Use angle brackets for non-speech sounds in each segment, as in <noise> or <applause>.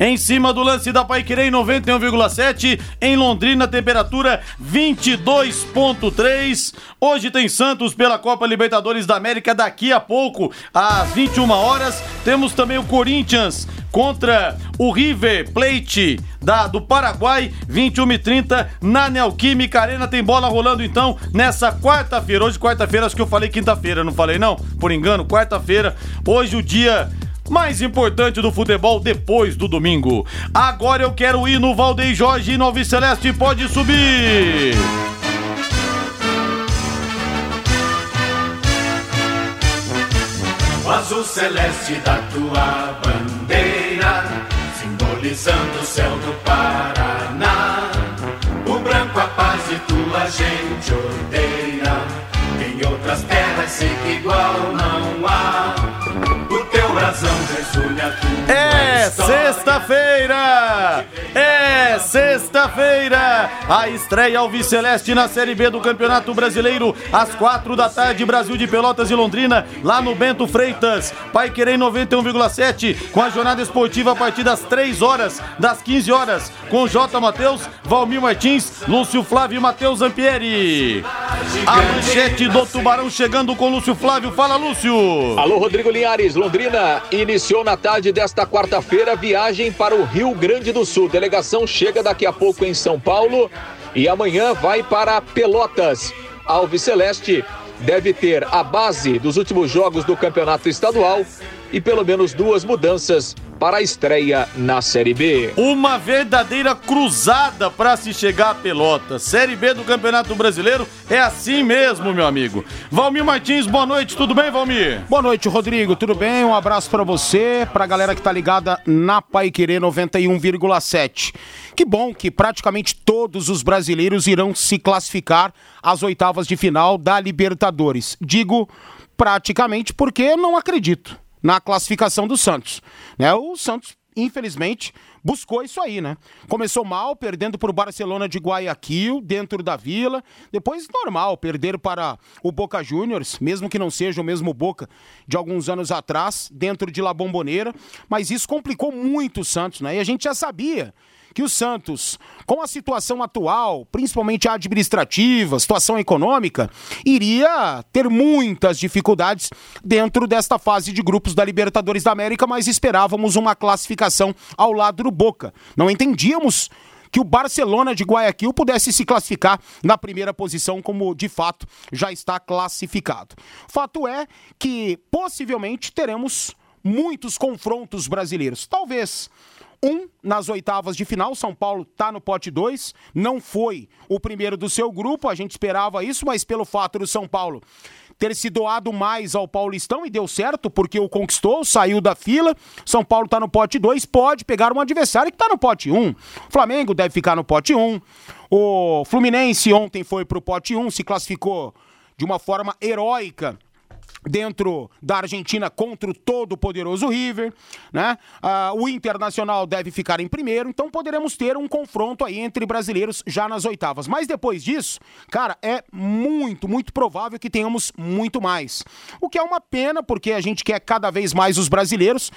Em cima do lance da Paiquerê 91,7. Em Londrina, temperatura 22,3. Hoje tem Santos pela Copa Libertadores da América. Daqui a pouco, às 21 horas, temos também o Corinthians contra o River Plate da, do Paraguai, 21 e 30 na Neoquímica Arena. Tem bola rolando então nessa quarta-feira. Hoje, quarta-feira, acho que eu falei quinta-feira, não falei não? Por engano, quarta-feira. Hoje, o dia mais importante do futebol depois do domingo. Agora eu quero ir no Valdeir Jorge e Novi Celeste, pode subir! O azul celeste da tua bandeira, simbolizando o céu do Paraná. O branco a paz e tua gente odeia. Em outras terras sei que igual não há. O É sexta-feira! É sexta-feira! A estreia Alves Celeste na Série B do Campeonato Brasileiro, às quatro da tarde, Brasil de Pelotas e Londrina, lá no Bento Freitas. Pai Querer 91,7, com a jornada esportiva a partir das 3 horas, das 15 horas, com J. Matheus, Valmir Martins, Lúcio Flávio e Matheus Zampieri. A manchete do Tubarão chegando com Lúcio Flávio. Fala, Lúcio! Alô, Rodrigo Linhares. Londrina iniciou na tarde desta quarta-feira viagem para o Rio Grande do Sul. Delegação chega daqui a pouco em São Paulo e amanhã vai para Pelotas. Alves Celeste deve ter a base dos últimos jogos do campeonato estadual e pelo menos duas mudanças para a estreia na Série B. Uma verdadeira cruzada para se chegar a Pelota. Série B do Campeonato Brasileiro é assim mesmo, meu amigo. Valmir Martins, boa noite, tudo bem, Valmir? Boa noite, Rodrigo. Tudo bem? Um abraço pra você, pra galera que tá ligada na Pai Querer 91,7. Que bom que praticamente todos os brasileiros irão se classificar às oitavas de final da Libertadores. Digo praticamente porque não acredito na classificação do Santos. Né? O Santos, infelizmente, buscou isso aí, né? Começou mal, perdendo para o Barcelona de Guayaquil, dentro da Vila. Depois, normal, perder para o Boca Juniors, mesmo que não seja o mesmo Boca de alguns anos atrás, dentro de La Bombonera. Mas isso complicou muito o Santos, né? E a gente já sabia que o Santos, com a situação atual, principalmente a administrativa, situação econômica, iria ter muitas dificuldades dentro desta fase de grupos da Libertadores da América, mas esperávamos uma classificação ao lado do Boca. Não entendíamos que o Barcelona de Guayaquil pudesse se classificar na primeira posição, como de fato já está classificado. Fato é que possivelmente teremos muitos confrontos brasileiros. Talvez um nas oitavas de final. São Paulo está no pote 2. Não foi o primeiro do seu grupo, a gente esperava isso, mas pelo fato do São Paulo ter se doado mais ao Paulistão e deu certo, porque o conquistou, saiu da fila. São Paulo está no pote 2, pode pegar um adversário que está no pote 1. Um. Flamengo deve ficar no pote 1. Um. O Fluminense ontem foi pro pote 1, um, se classificou de uma forma heróica dentro da Argentina contra o todo poderoso River, né? Ah, o Internacional deve ficar em primeiro, então poderemos ter um confronto aí entre brasileiros já nas oitavas. Mas depois disso, cara, é muito, muito provável que tenhamos muito mais. O que é uma pena, porque a gente quer cada vez mais os brasileiros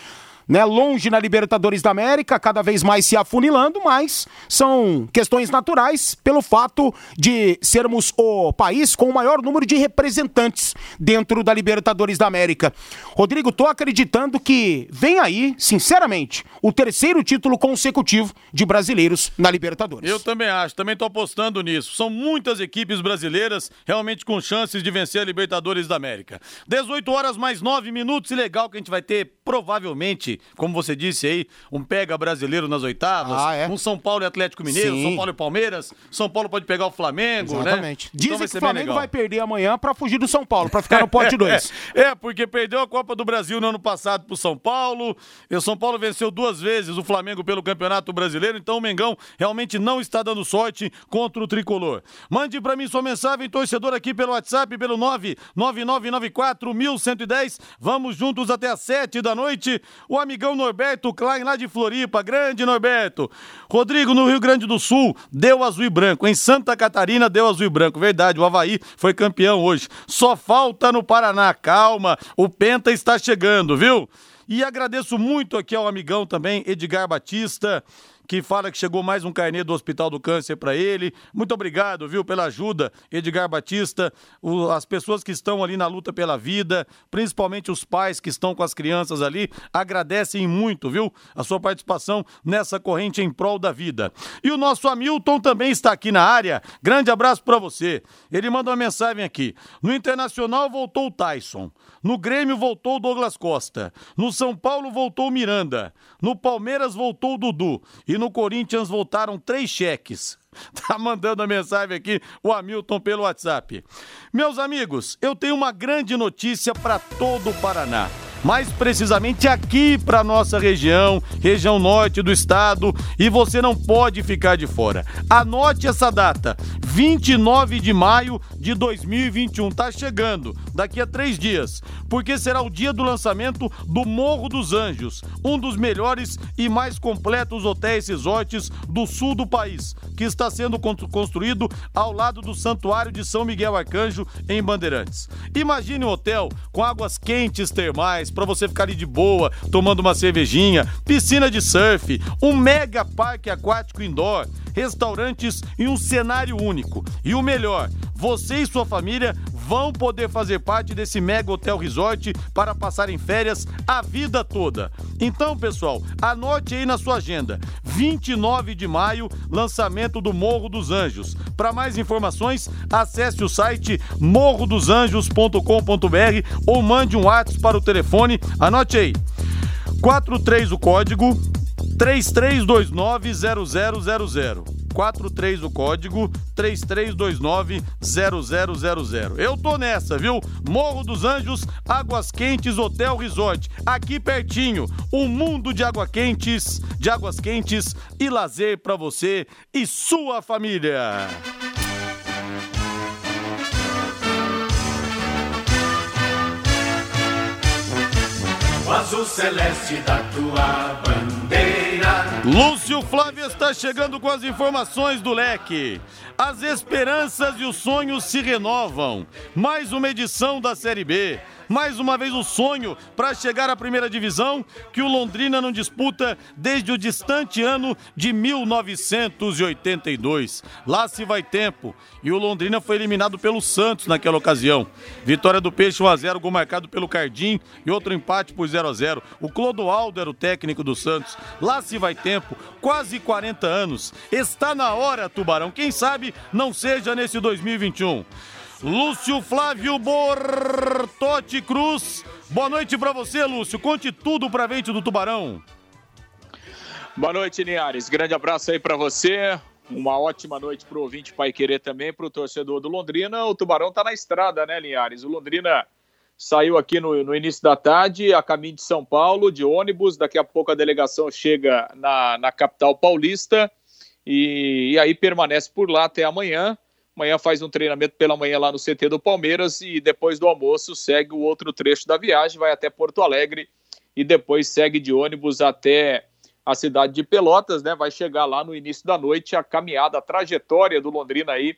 né, longe na Libertadores da América, cada vez mais se afunilando, mas são questões naturais pelo fato de sermos o país com o maior número de representantes dentro da Libertadores da América. Rodrigo, tô acreditando que vem aí, sinceramente, o terceiro título consecutivo de brasileiros na Libertadores. Eu também acho, também tô apostando nisso. São muitas equipes brasileiras realmente com chances de vencer a Libertadores da América. 18 horas mais 9 minutos e legal que a gente vai ter provavelmente como você disse aí, um pega brasileiro nas oitavas, Ah, é? um São Paulo e Atlético Mineiro, Sim. São Paulo e Palmeiras, São Paulo pode pegar o Flamengo, Exatamente. né? Dizem Então que o Flamengo vai perder amanhã pra fugir do São Paulo, pra ficar no <laughs> pote 2. É, é, porque perdeu a Copa do Brasil no ano passado pro São Paulo. E o São Paulo venceu duas vezes o Flamengo pelo Campeonato Brasileiro. Então o Mengão realmente não está dando sorte contra o tricolor. Mande pra mim sua mensagem, torcedor, aqui pelo WhatsApp, pelo 99994 1110. Vamos juntos até às 7 da noite. O amigão Norberto Klein, lá de Floripa. Grande Norberto. Rodrigo, no Rio Grande do Sul, deu azul e branco. Em Santa Catarina, deu azul e branco. Verdade, o Havaí foi campeão hoje. Só falta no Paraná. Calma, o Penta está chegando, viu? E agradeço muito aqui ao amigão também, Edgar Batista que fala que chegou mais um carnê do Hospital do Câncer para ele. Muito obrigado, viu, pela ajuda, Edgar Batista, o, as pessoas que estão ali na luta pela vida, principalmente os pais que estão com as crianças ali, agradecem muito, viu, a sua participação nessa corrente em prol da vida. E o nosso Hamilton também está aqui na área. Grande abraço para você. Ele manda uma mensagem aqui. No Internacional voltou o Tyson. No Grêmio voltou o Douglas Costa. No São Paulo voltou o Miranda. No Palmeiras voltou o Dudu. E no Corinthians voltaram três cheques. <laughs> Tá mandando a mensagem aqui o Hamilton pelo WhatsApp. Meus amigos, eu tenho uma grande notícia para todo o Paraná mais precisamente aqui para nossa região, região norte do estado, e você não pode ficar de fora. Anote essa data, 29 de maio de 2021, tá chegando, daqui a três dias, porque será o dia do lançamento do Morro dos Anjos, um dos melhores e mais completos hotéis resorts do sul do país, que está sendo construído ao lado do Santuário de São Miguel Arcanjo, em Bandeirantes. Imagine um hotel com águas quentes termais, para você ficar ali de boa, tomando uma cervejinha, piscina de surf, um mega parque aquático indoor, restaurantes e um cenário único. E o melhor, você e sua família vão poder fazer parte desse mega hotel resort para passarem férias a vida toda. Então, pessoal, anote aí na sua agenda. 29 de maio, lançamento do Morro dos Anjos. Para mais informações, acesse o site morrodosanjos.com.br ou mande um WhatsApp para o telefone. Anote aí. 43 o código 33290000. 43 o código 33290000. Eu tô nessa, viu? Morro dos Anjos, Águas Quentes Hotel Resort, aqui pertinho. Um mundo de água quentes, de águas quentes e lazer para você e sua família. O azul celeste da tua bandeira. Lúcio Flávio está chegando com as informações do leque. As esperanças e os sonhos se renovam. Mais uma edição da Série B mais uma vez o sonho para chegar à primeira divisão que o Londrina não disputa desde o distante ano de 1982. Lá se vai tempo e o Londrina foi eliminado pelo Santos naquela ocasião. Vitória do Peixe 1 a 0, gol marcado pelo Cardim e outro empate por 0 a 0. O Clodoaldo era o técnico do Santos. Lá se vai tempo, quase 40 anos. Está na hora, Tubarão. Quem sabe não seja nesse 2021. Lúcio Flávio Bortotti Cruz. Boa noite para você, Lúcio. Conte tudo para frente do Tubarão. Boa noite, Niares. Grande abraço aí para você. Uma ótima noite para o ouvinte Pai Querer também, para o torcedor do Londrina. O Tubarão está na estrada, né, Linhares? O Londrina saiu aqui no, no, início da tarde, a caminho de São Paulo, de ônibus. Daqui a pouco a delegação chega na, na capital paulista e, e aí permanece por lá até amanhã. Amanhã faz um treinamento pela manhã lá no CT do Palmeiras e depois do almoço segue o outro trecho da viagem, vai até Porto Alegre e depois segue de ônibus até a cidade de Pelotas, né? Vai chegar lá no início da noite a caminhada, a trajetória do Londrina aí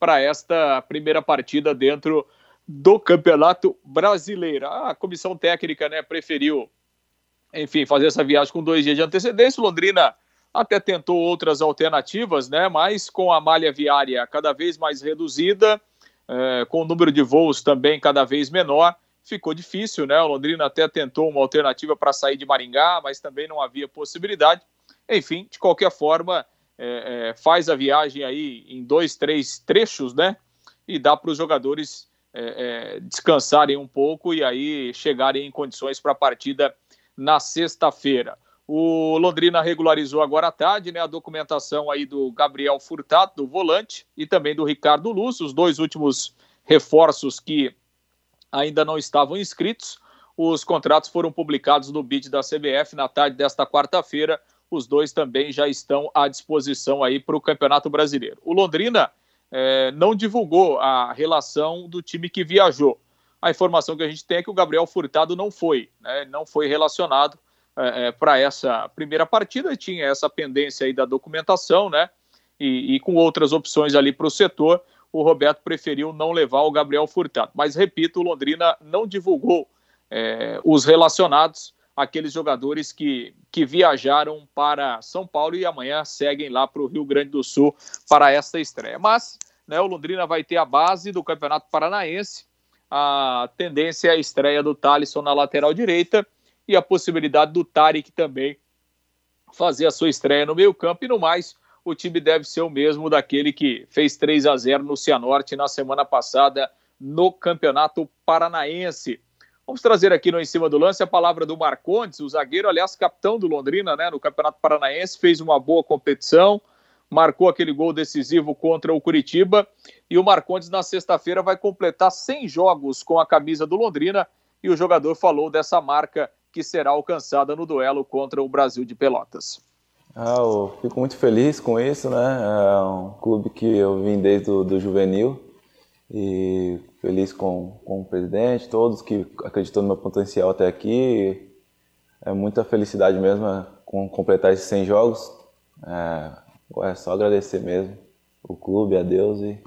para esta primeira partida dentro do Campeonato Brasileiro. A comissão técnica, né, preferiu, enfim, fazer essa viagem com dois dias de antecedência. Londrina até tentou outras alternativas, né? Mas com a malha viária cada vez mais reduzida, é, com o número de voos também cada vez menor, ficou difícil, né? O Londrina até tentou uma alternativa para sair de Maringá, mas também não havia possibilidade. Enfim, de qualquer forma, é, é, faz a viagem aí em dois, três trechos, né? E dá para os jogadores é, é, descansarem um pouco e aí chegarem em condições para a partida na sexta-feira. O Londrina regularizou agora à tarde né, a documentação aí do Gabriel Furtado, do volante, e também do Ricardo Luz, os dois últimos reforços que ainda não estavam inscritos. Os contratos foram publicados no BID da CBF na tarde desta quarta-feira. Os dois também já estão à disposição aí para o Campeonato Brasileiro. O Londrina eh, não divulgou a relação do time que viajou. A informação que a gente tem é que o Gabriel Furtado não foi, né, não foi relacionado é, é, para essa primeira partida, tinha essa pendência aí da documentação, né? E, e com outras opções ali para o setor, o Roberto preferiu não levar o Gabriel Furtado. Mas, repito, o Londrina não divulgou é, os relacionados, aqueles jogadores que, que viajaram para São Paulo e amanhã seguem lá para o Rio Grande do Sul para esta estreia. Mas né, o Londrina vai ter a base do Campeonato Paranaense, a tendência é a estreia do Thalisson na lateral direita e a possibilidade do Tarek também fazer a sua estreia no meio campo e no mais o time deve ser o mesmo daquele que fez 3 a 0 no Cianorte na semana passada no Campeonato Paranaense. Vamos trazer aqui no Em Cima do Lance a palavra do Marcondes, o zagueiro, aliás, capitão do Londrina, né, no Campeonato Paranaense, fez uma boa competição, marcou aquele gol decisivo contra o Curitiba e o Marcondes na sexta-feira vai completar 100 jogos com a camisa do Londrina e o jogador falou dessa marca que será alcançada no duelo contra o Brasil de Pelotas. Ah, eu fico muito feliz com isso, né? É um clube que eu vim desde o do juvenil e feliz com, com o presidente, todos que acreditou no meu potencial até aqui. É muita felicidade mesmo é, com completar esses 100 jogos. É, é só agradecer mesmo o clube, a Deus e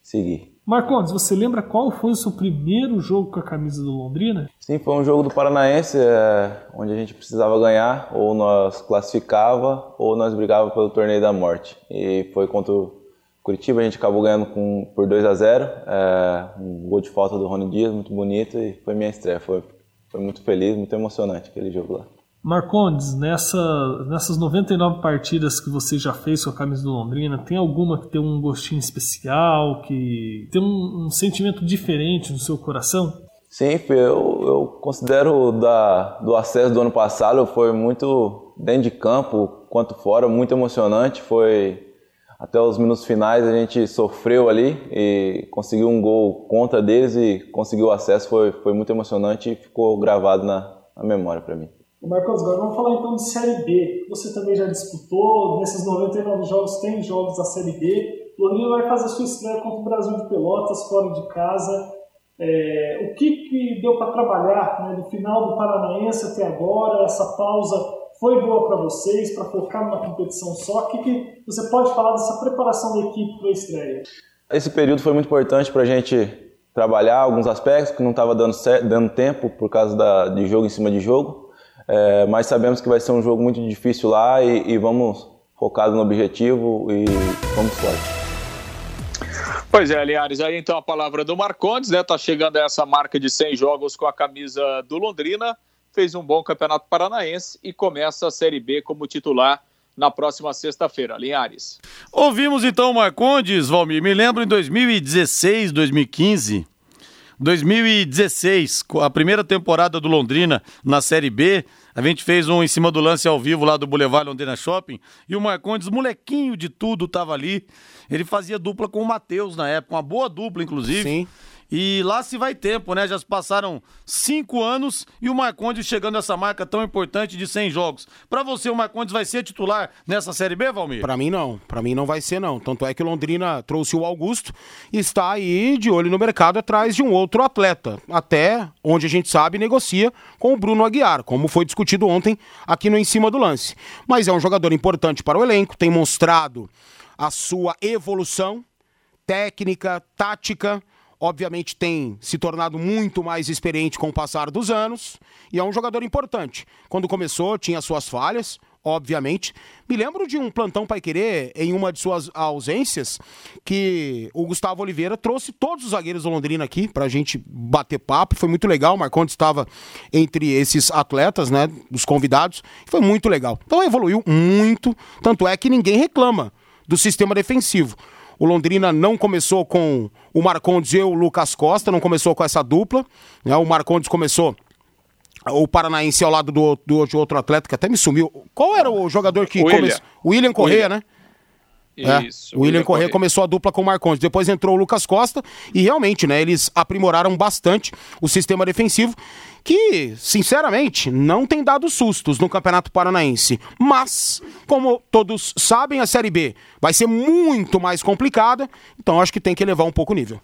seguir. Marcondes, você lembra qual foi o seu primeiro jogo com a camisa do Londrina? Sim, foi um jogo do Paranaense, é, onde a gente precisava ganhar, ou nós classificava, ou nós brigava pelo torneio da morte. E foi contra o Curitiba, a gente acabou ganhando com, por 2 a 0 é, um gol de falta do Rony Dias, muito bonito, e foi minha estreia. Foi, foi muito feliz, muito emocionante aquele jogo lá. Marcondes, nessa, nessas 99 partidas que você já fez com a camisa do Londrina, tem alguma que tem um gostinho especial, que tem um, um sentimento diferente no seu coração? Sim, eu, eu considero da, do acesso do ano passado foi muito dentro de campo quanto fora, muito emocionante. Foi até os minutos finais a gente sofreu ali e conseguiu um gol contra deles e conseguiu o acesso. Foi, foi muito emocionante e ficou gravado na, na memória para mim. Marcos, agora vamos falar então de Série B. Você também já disputou, nesses 99 jogos tem jogos da Série B. O vai fazer sua estreia contra o Brasil de Pelotas, fora de casa. É, o que, que deu para trabalhar né, do final do Paranaense até agora? Essa pausa foi boa para vocês, para focar numa competição só? O que, que você pode falar dessa preparação da equipe para a estreia? Esse período foi muito importante para a gente trabalhar alguns aspectos que não estava dando, dando tempo por causa da, de jogo em cima de jogo. É, mas sabemos que vai ser um jogo muito difícil lá e, e vamos focados no objetivo e vamos forte. Pois é, Linhares, aí então a palavra do Marcondes, né? Tá chegando a essa marca de 100 jogos com a camisa do Londrina, fez um bom campeonato paranaense e começa a Série B como titular na próxima sexta-feira. Linhares. Ouvimos então o Marcondes, Valmir. Me lembro em 2016, 2015, 2016, a primeira temporada do Londrina na Série B, a gente fez um em cima do lance ao vivo lá do Boulevard Londrina Shopping e o Marcondes, molequinho de tudo, tava ali. Ele fazia dupla com o Matheus na época, uma boa dupla, inclusive. Sim. E lá se vai tempo, né? Já se passaram cinco anos e o Marcondes chegando a essa marca tão importante de 100 jogos. Para você, o Marcondes vai ser titular nessa Série B, Valmir? Para mim não, para mim não vai ser não. Tanto é que Londrina trouxe o Augusto e está aí de olho no mercado atrás de um outro atleta. Até onde a gente sabe negocia com o Bruno Aguiar, como foi discutido ontem aqui no Em Cima do Lance. Mas é um jogador importante para o elenco, tem mostrado a sua evolução técnica, tática obviamente tem se tornado muito mais experiente com o passar dos anos e é um jogador importante. Quando começou, tinha suas falhas, obviamente. Me lembro de um plantão Pai Querer em uma de suas ausências que o Gustavo Oliveira trouxe todos os zagueiros do Londrina aqui pra gente bater papo. Foi muito legal. Marcondes estava entre esses atletas, né? Os convidados. Foi muito legal. Então evoluiu muito. Tanto é que ninguém reclama do sistema defensivo. O Londrina não começou com o Marcondes e o Lucas Costa, não começou com essa dupla. Né? O Marcondes começou o Paranaense ao lado do, do, de outro atleta que até me sumiu. Qual era o jogador que começou? O William Correia, né? É, Isso, o William, William Corrêa começou a dupla com o Marcondes, depois entrou o Lucas Costa e realmente, né, eles aprimoraram bastante o sistema defensivo que, sinceramente, não tem dado sustos no Campeonato Paranaense. Mas, como todos sabem, a Série B vai ser muito mais complicada, então acho que tem que elevar um pouco o nível.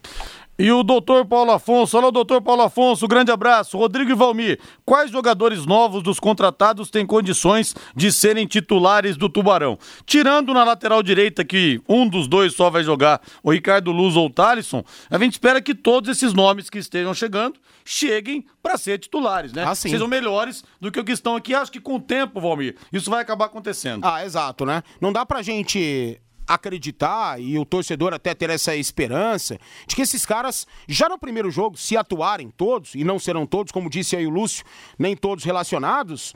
E o doutor Paulo Afonso, alô doutor Paulo Afonso, grande abraço. Rodrigo e Valmir, quais jogadores novos dos contratados têm condições de serem titulares do Tubarão? Tirando na lateral direita que um dos dois só vai jogar, o Ricardo Luz ou o Thalisson, a gente espera que todos esses nomes que estejam chegando cheguem para ser titulares, né? Ah. Sejam melhores do que o que estão aqui. Acho que com o tempo, Valmir, isso vai acabar acontecendo. Ah, exato, né? Não dá pra gente acreditar e o torcedor até ter essa esperança de que esses caras, já no primeiro jogo, se atuarem todos, e não serão todos, como disse aí o Lúcio, nem todos relacionados,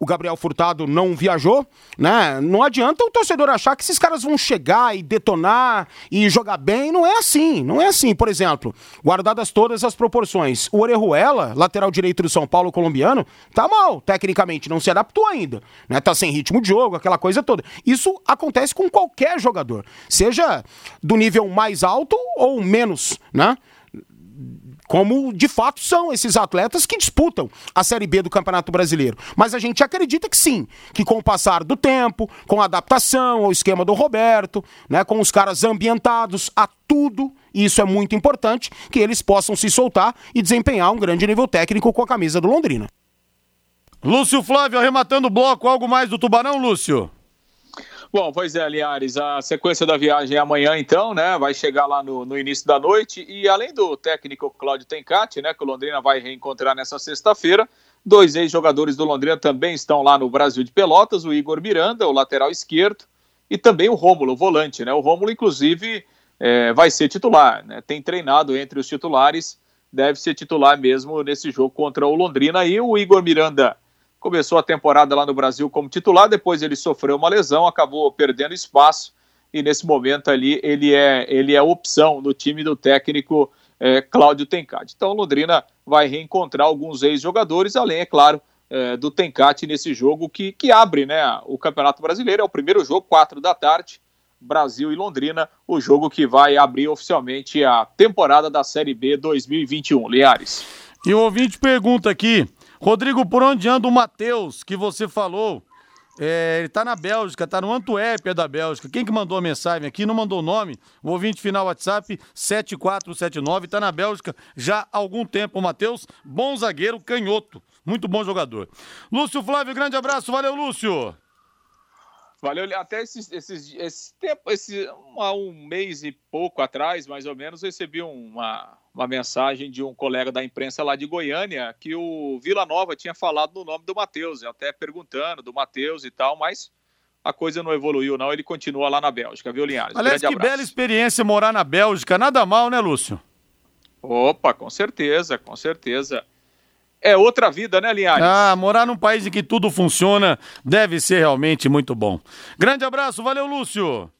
o Gabriel Furtado não viajou, né? Não adianta o torcedor achar que esses caras vão chegar e detonar e jogar bem. Não é assim, não é assim. Por exemplo, guardadas todas as proporções, o Orejuela, lateral direito do São Paulo colombiano, tá mal, tecnicamente, não se adaptou ainda, né? Tá sem ritmo de jogo, aquela coisa toda. Isso acontece com qualquer jogador, seja do nível mais alto ou menos, né? Como de fato são esses atletas que disputam a Série B do Campeonato Brasileiro. Mas a gente acredita que sim, que com o passar do tempo, com a adaptação ao esquema do Roberto, né, com os caras ambientados a tudo, e isso é muito importante, que eles possam se soltar e desempenhar um grande nível técnico com a camisa do Londrina. Lúcio Flávio arrematando o bloco, algo mais do Tubarão, Lúcio? Bom, pois é, Linhares, a sequência da viagem é amanhã, então, né? Vai chegar lá no, no início da noite. E além do técnico Cláudio Tencati, né? Que o Londrina vai reencontrar nessa sexta-feira, dois ex-jogadores do Londrina também estão lá no Brasil de Pelotas: o Igor Miranda, o lateral esquerdo, e também o Rômulo, o volante, né? O Rômulo, inclusive, é, vai ser titular, né? Tem treinado entre os titulares, deve ser titular mesmo nesse jogo contra o Londrina. E o Igor Miranda começou a temporada lá no Brasil como titular, depois ele sofreu uma lesão, acabou perdendo espaço e nesse momento ali ele é, ele é opção no time do técnico é, Cláudio Tencati. Então Londrina vai reencontrar alguns ex-jogadores, além, é claro, é, do Tencati nesse jogo que, que abre né, o Campeonato Brasileiro. É o primeiro jogo, quatro da tarde, Brasil e Londrina, o jogo que vai abrir oficialmente a temporada da Série B 2021. Liares. E o ouvinte pergunta aqui, Rodrigo, por onde anda o Matheus, que você falou? É, ele tá na Bélgica, tá no Antuérpia da Bélgica. Quem que mandou a mensagem aqui, não mandou o nome, o ouvinte final WhatsApp 7479, tá na Bélgica já há algum tempo. O Matheus, bom zagueiro, canhoto, muito bom jogador. Lúcio Flávio, grande abraço, valeu Lúcio! Valeu, até esses, esses, esse tempo, esse, um mês e pouco atrás, mais ou menos, recebi uma, uma mensagem de um colega da imprensa lá de Goiânia que o Vila Nova tinha falado no nome do Matheus, até perguntando do Matheus e tal, mas a coisa não evoluiu, não. Ele continua lá na Bélgica, viu, Linhares? Aliás, que bela experiência morar na Bélgica, nada mal, né, Lúcio? Opa, com certeza, com certeza. É outra vida, né, Linhares? Ah, morar num país em que tudo funciona deve ser realmente muito bom. Grande abraço, valeu, Lúcio.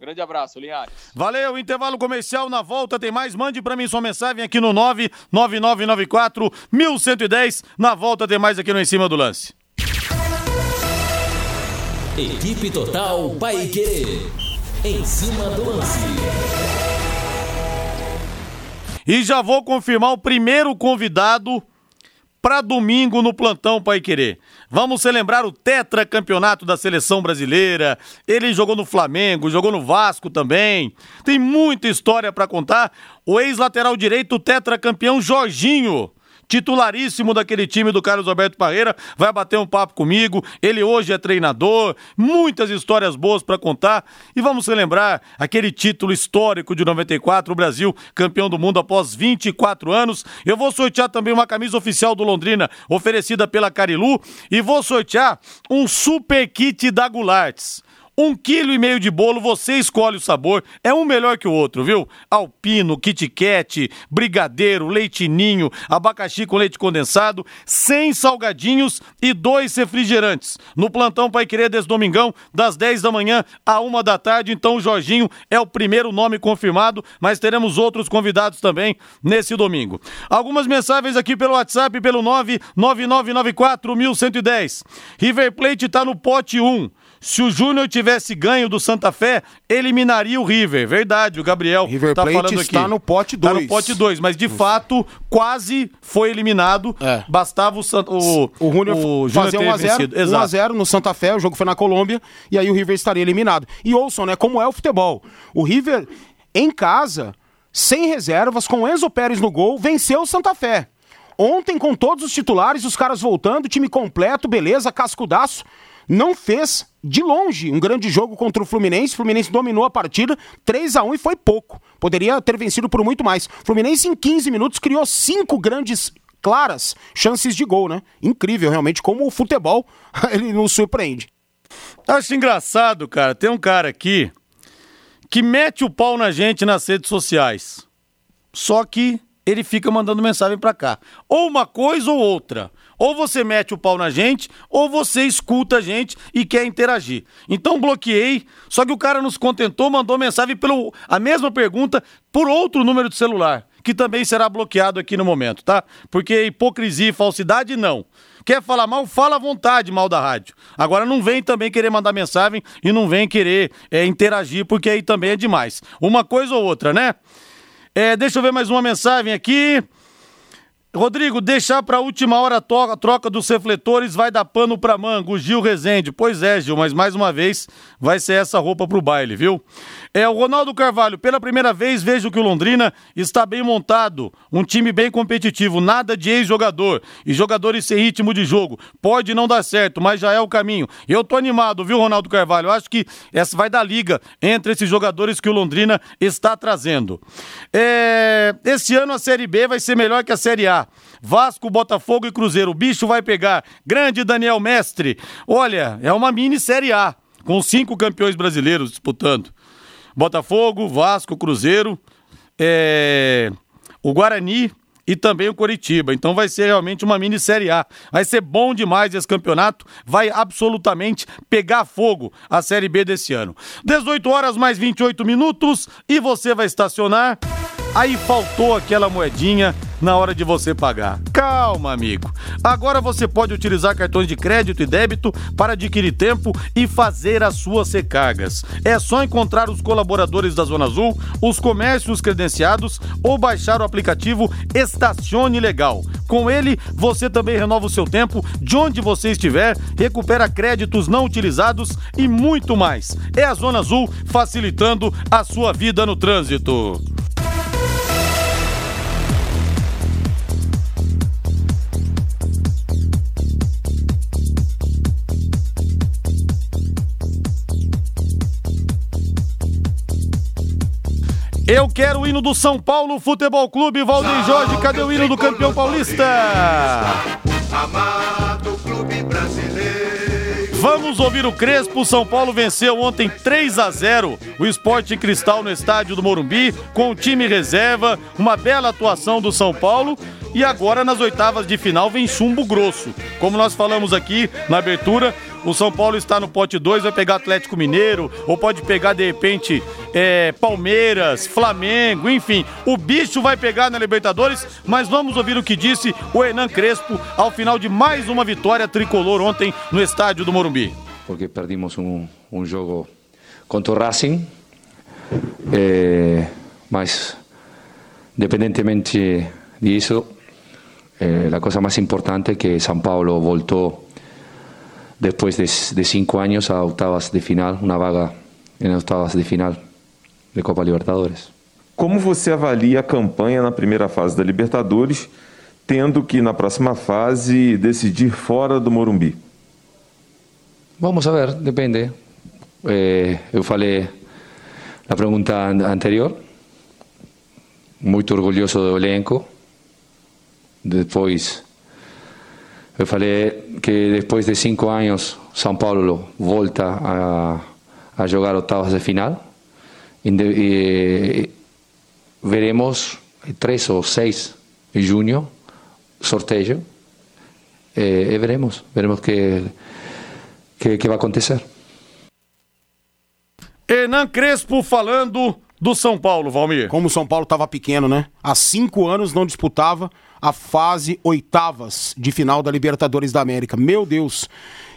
Grande abraço, Linhares. Valeu, intervalo comercial, na volta tem mais. Mande para mim sua mensagem aqui no 99994 1110. Na volta tem mais aqui no Em Cima do Lance. Equipe Total Paique. Em cima do lance. E já vou confirmar o primeiro convidado para domingo no plantão Pai Querer. Vamos celebrar o tetracampeonato da seleção brasileira. Ele jogou no Flamengo, jogou no Vasco também. Tem muita história para contar. O ex-lateral direito tetracampeão Jorginho titularíssimo daquele time do Carlos Alberto Parreira, vai bater um papo comigo. Ele hoje é treinador, muitas histórias boas para contar. E vamos relembrar aquele título histórico de 94, o Brasil campeão do mundo após 24 anos. Eu vou sortear também uma camisa oficial do Londrina, oferecida pela Carilu, e vou sortear um super kit da Gulaartes. Um quilo e meio de bolo, você escolhe o sabor, é um melhor que o outro, viu? Alpino, Kit Kat, Brigadeiro, Leitinho, abacaxi com leite condensado, 100 salgadinhos e dois refrigerantes. No plantão Pai Querer desse domingão, das 10 da manhã à 1 da tarde. Então o Jorginho é o primeiro nome confirmado, mas teremos outros convidados também nesse domingo. Algumas mensagens aqui pelo WhatsApp, pelo 99994 1110. River Plate tá no pote 1. Se o Júnior tivesse ganho do Santa Fé, eliminaria o River. Verdade, o Gabriel River tá Plate falando aqui. está no pote Tá no 2. pote 2, mas de fato quase foi eliminado. É. Bastava o, o, O Júnior o Júnior fazer ter 1 a 0 vencido. 1 a Exato. 0 no Santa Fé, o jogo foi na Colômbia, e aí o River estaria eliminado. E ouçam, né, como é o futebol. O River, em casa, sem reservas, com Enzo Pérez no gol, venceu o Santa Fé. Ontem, com todos os titulares, os caras voltando, time completo, beleza, cascudaço. Não fez, de longe, um grande jogo contra o Fluminense. O Fluminense dominou a partida, 3 a 1 e foi pouco. Poderia ter vencido por muito mais. O Fluminense, em 15 minutos, criou cinco grandes claras chances de gol, né? Incrível, realmente, como o futebol <laughs> ele nos surpreende. Acho engraçado, cara. Tem um cara aqui que mete o pau na gente nas redes sociais. Só que ele fica mandando mensagem pra cá. Ou uma coisa ou outra. Ou você mete o pau na gente, ou você escuta a gente e quer interagir. Então bloqueei, só que o cara nos contentou, mandou mensagem pelo a mesma pergunta por outro número de celular, que também será bloqueado aqui no momento, tá? Porque hipocrisia e falsidade não. Quer falar mal? Fala à vontade, mal da rádio. Agora não vem também querer mandar mensagem e não vem querer é, interagir, porque aí também é demais. Uma coisa ou outra, né? É, deixa eu ver mais uma mensagem aqui. Rodrigo, deixar pra última hora a a troca dos refletores vai dar pano pra mango. Gil Rezende. Pois é, Gil, mas mais uma vez vai ser essa roupa pro baile, viu? É o Ronaldo Carvalho. Pela primeira vez vejo que o Londrina está bem montado. Um time bem competitivo. Nada de ex-jogador. E jogadores sem ritmo de jogo. Pode não dar certo, mas já é o caminho. Eu tô animado, viu, Ronaldo Carvalho? Acho que essa vai dar liga entre esses jogadores que o Londrina está trazendo. É, Esse ano a Série B vai ser melhor que a Série A. Vasco, Botafogo e Cruzeiro. O bicho vai pegar. Grande Daniel Mestre. Olha, é uma mini Série A, com cinco campeões brasileiros disputando. Botafogo, Vasco, Cruzeiro, é, o Guarani e também o Coritiba. Então vai ser realmente uma mini Série A. Vai ser bom demais esse campeonato. Vai absolutamente pegar fogo a Série B desse ano. 18 horas mais 28 minutos e você vai estacionar. Aí faltou aquela moedinha na hora de você pagar. Calma, amigo. Agora você pode utilizar cartões de crédito e débito para adquirir tempo e fazer as suas recargas. É só encontrar os colaboradores da Zona Azul, os comércios credenciados ou baixar o aplicativo Estacione Legal. Com ele, você também renova o seu tempo de onde você estiver, recupera créditos não utilizados e muito mais. É a Zona Azul facilitando a sua vida no trânsito. Eu quero o hino do São Paulo Futebol Clube, Valdir Jorge, cadê o hino do campeão paulista? Amado clube brasileiro. Vamos ouvir o Crespo. São Paulo venceu ontem 3 a 0 o Esporte Cristal no estádio do Morumbi, com o time reserva, uma bela atuação do São Paulo. E agora nas oitavas de final vem chumbo grosso. Como nós falamos aqui na abertura, o São Paulo está no pote 2, vai pegar Atlético Mineiro, ou pode pegar de repente é, Palmeiras, Flamengo, enfim. O bicho vai pegar na Libertadores, mas vamos ouvir o que disse o Hernan Crespo ao final de mais uma vitória tricolor ontem no estádio do Morumbi. porque perdimos un, un jogo contra o Racing, eh, mas independentemente disso, eh, la cosa más importante es que San Paulo voltó después de, de cinco años a octavas de final, una vaga en octavas de final de Copa Libertadores. Como você avalia a campanha na primeira fase da Libertadores, tendo que na próxima fase decidir fora do Morumbi? Vamos a ver, depende. Eh, eu falei na pergunta an- anterior, muito orgulhoso do elenco. Depois, eu falei que depois de cinco anos, São Paulo volta a, a jogar oitavas de final. Inde- e veremos três ou seis de junho, sorteio. Eh, e veremos, veremos que que, que vai acontecer. Hernan Crespo falando do São Paulo, Valmir. Como o São Paulo estava pequeno, né? Há cinco anos não disputava a fase oitavas de final da Libertadores da América. Meu Deus.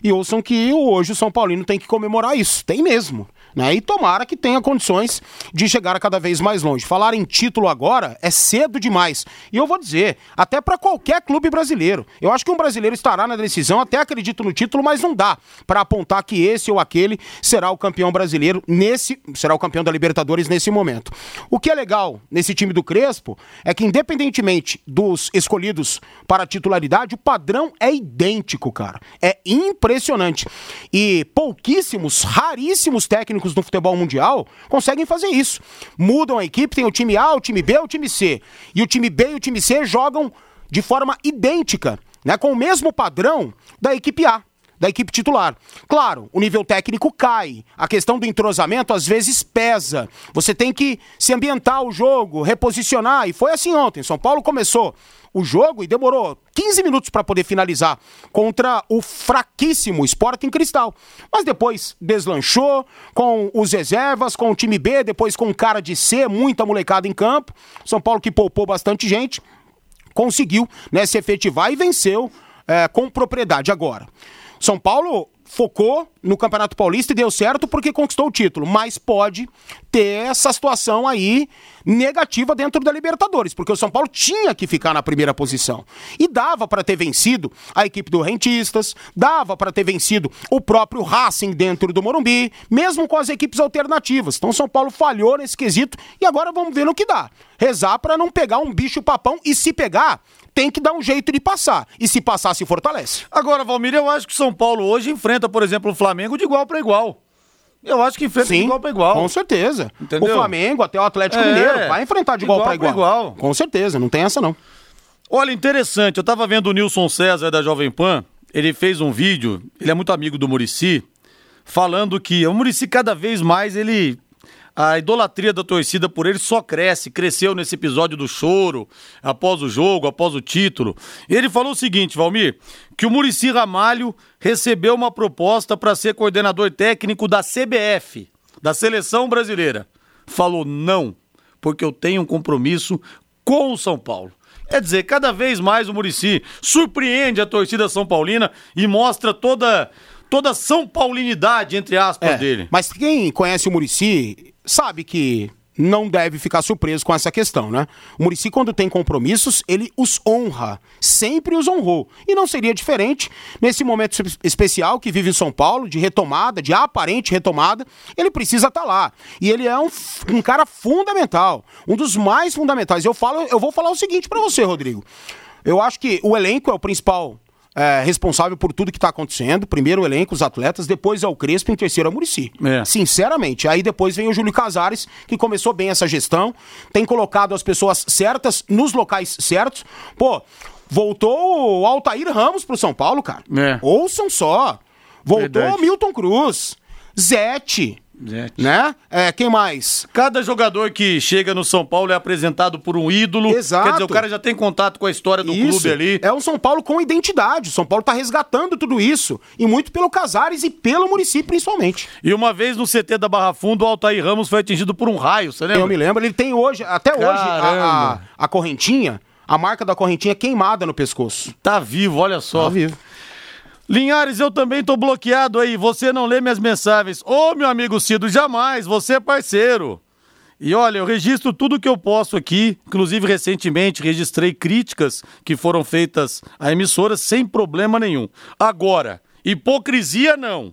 E ouçam que hoje o São Paulino tem que comemorar isso. Tem mesmo. Né? E tomara que tenha condições de chegar cada vez mais longe. Falar em título agora é cedo demais. E eu vou dizer, até para qualquer clube brasileiro. Eu acho que um brasileiro estará na decisão, até acredito no título, mas não dá para apontar que esse ou aquele será o campeão brasileiro nesse, será o campeão da Libertadores nesse momento. O que é legal nesse time do Crespo é que independentemente dos escolhidos para titularidade, o padrão é idêntico, cara. É impressionante. E pouquíssimos, raríssimos técnicos técnicos no futebol mundial conseguem fazer isso. Mudam a equipe, tem o time A, o time B, o time C. E o time B e o time C jogam de forma idêntica, né, com o mesmo padrão da equipe A da equipe titular. Claro, o nível técnico cai. A questão do entrosamento às vezes pesa. Você tem que se ambientar o jogo, reposicionar. E foi assim ontem. São Paulo começou o jogo e demorou 15 minutos para poder finalizar contra o fraquíssimo Sporting Cristal. Mas depois deslanchou com os reservas, com o time B, depois com cara de C, muita molecada em campo. São Paulo que poupou bastante gente, conseguiu né, se efetivar e venceu é, com propriedade agora. São Paulo focou no Campeonato Paulista e deu certo porque conquistou o título, mas pode ter essa situação aí negativa dentro da Libertadores, porque o São Paulo tinha que ficar na primeira posição. E dava para ter vencido a equipe do Rentistas, dava para ter vencido o próprio Racing dentro do Morumbi, mesmo com as equipes alternativas. Então São Paulo falhou nesse quesito e agora vamos ver no que dá. Rezar para não pegar um bicho papão e se pegar, tem que dar um jeito de passar. E se passar, se fortalece. Agora, Valmir, eu acho que o São Paulo hoje enfrenta, por exemplo, o Flamengo de igual para igual. Eu acho que enfrenta Sim, de igual para igual. Com certeza. Entendeu? O Flamengo, até o Atlético É, Mineiro, vai enfrentar de igual, igual para pra igual. igual. Com certeza, não tem essa não. Olha, interessante, eu tava vendo o Nilson César da Jovem Pan, ele fez um vídeo, ele é muito amigo do Murici, falando que o Murici cada vez mais ele a idolatria da torcida por ele só cresce, cresceu nesse episódio do choro, após o jogo, após o título. Ele falou o seguinte, Valmir, que o Murici Ramalho recebeu uma proposta para ser coordenador técnico da CBF, da Seleção Brasileira. Falou não, porque eu tenho um compromisso com o São Paulo. É dizer, cada vez mais o Murici surpreende a torcida São Paulina e mostra toda toda a São Paulinidade, entre aspas, É, dele. Mas quem conhece o Murici sabe que não deve ficar surpreso com essa questão, né? O Murici, quando tem compromissos, ele os honra. Sempre os honrou. E não seria diferente nesse momento espe- especial que vive o São Paulo, de retomada, de aparente retomada. Ele precisa estar lá. E ele é um, um cara fundamental. Um dos mais fundamentais. Eu, falo, eu vou falar o seguinte pra você, Rodrigo. Eu acho que o elenco é o principal é, responsável por tudo que está acontecendo. Primeiro o elenco, os atletas, depois é o Crespo em terceiro é o Murici. É. Sinceramente. Aí depois vem o Júlio Casares, que começou bem essa gestão, tem colocado as pessoas certas nos locais certos. Pô, voltou o Altair Ramos pro São Paulo, cara. É. Ouçam só. Voltou Verdade. o Milton Cruz. Zete. Né? É, quem mais? Cada jogador que chega no São Paulo é apresentado por um ídolo. Exato. Quer dizer, o cara já tem contato com a história do Isso. clube ali. É um São Paulo com identidade. O São Paulo tá resgatando tudo isso. E muito pelo Casares e pelo município, principalmente. E uma vez no CT da Barra Funda, o Altair Ramos foi atingido por um raio, você lembra? Eu me lembro, ele tem hoje, até hoje, a, a, Caramba. a correntinha, a marca da correntinha queimada no pescoço. Tá vivo, olha só. Tá vivo. Linhares, eu também tô bloqueado aí. Você não lê minhas mensagens. Ô, meu amigo Cido, jamais. Você é parceiro. E olha, eu registro tudo que eu posso aqui. Inclusive, recentemente, registrei críticas que foram feitas à emissora sem problema nenhum. Agora, hipocrisia não.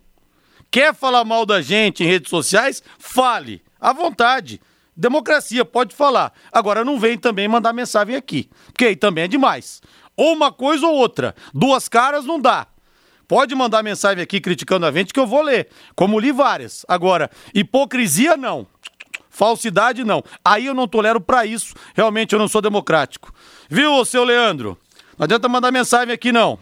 Quer falar mal da gente em redes sociais? Fale. À vontade. Democracia, pode falar. Agora não vem também mandar mensagem aqui. Porque aí também é demais. Ou uma coisa ou outra. Duas caras não dá. Pode mandar mensagem aqui criticando a gente que eu vou ler. Como li várias. Agora, hipocrisia não. Falsidade não. Aí eu não tolero pra isso. Realmente eu não sou democrático. Viu, seu Leandro? Não adianta mandar mensagem aqui não.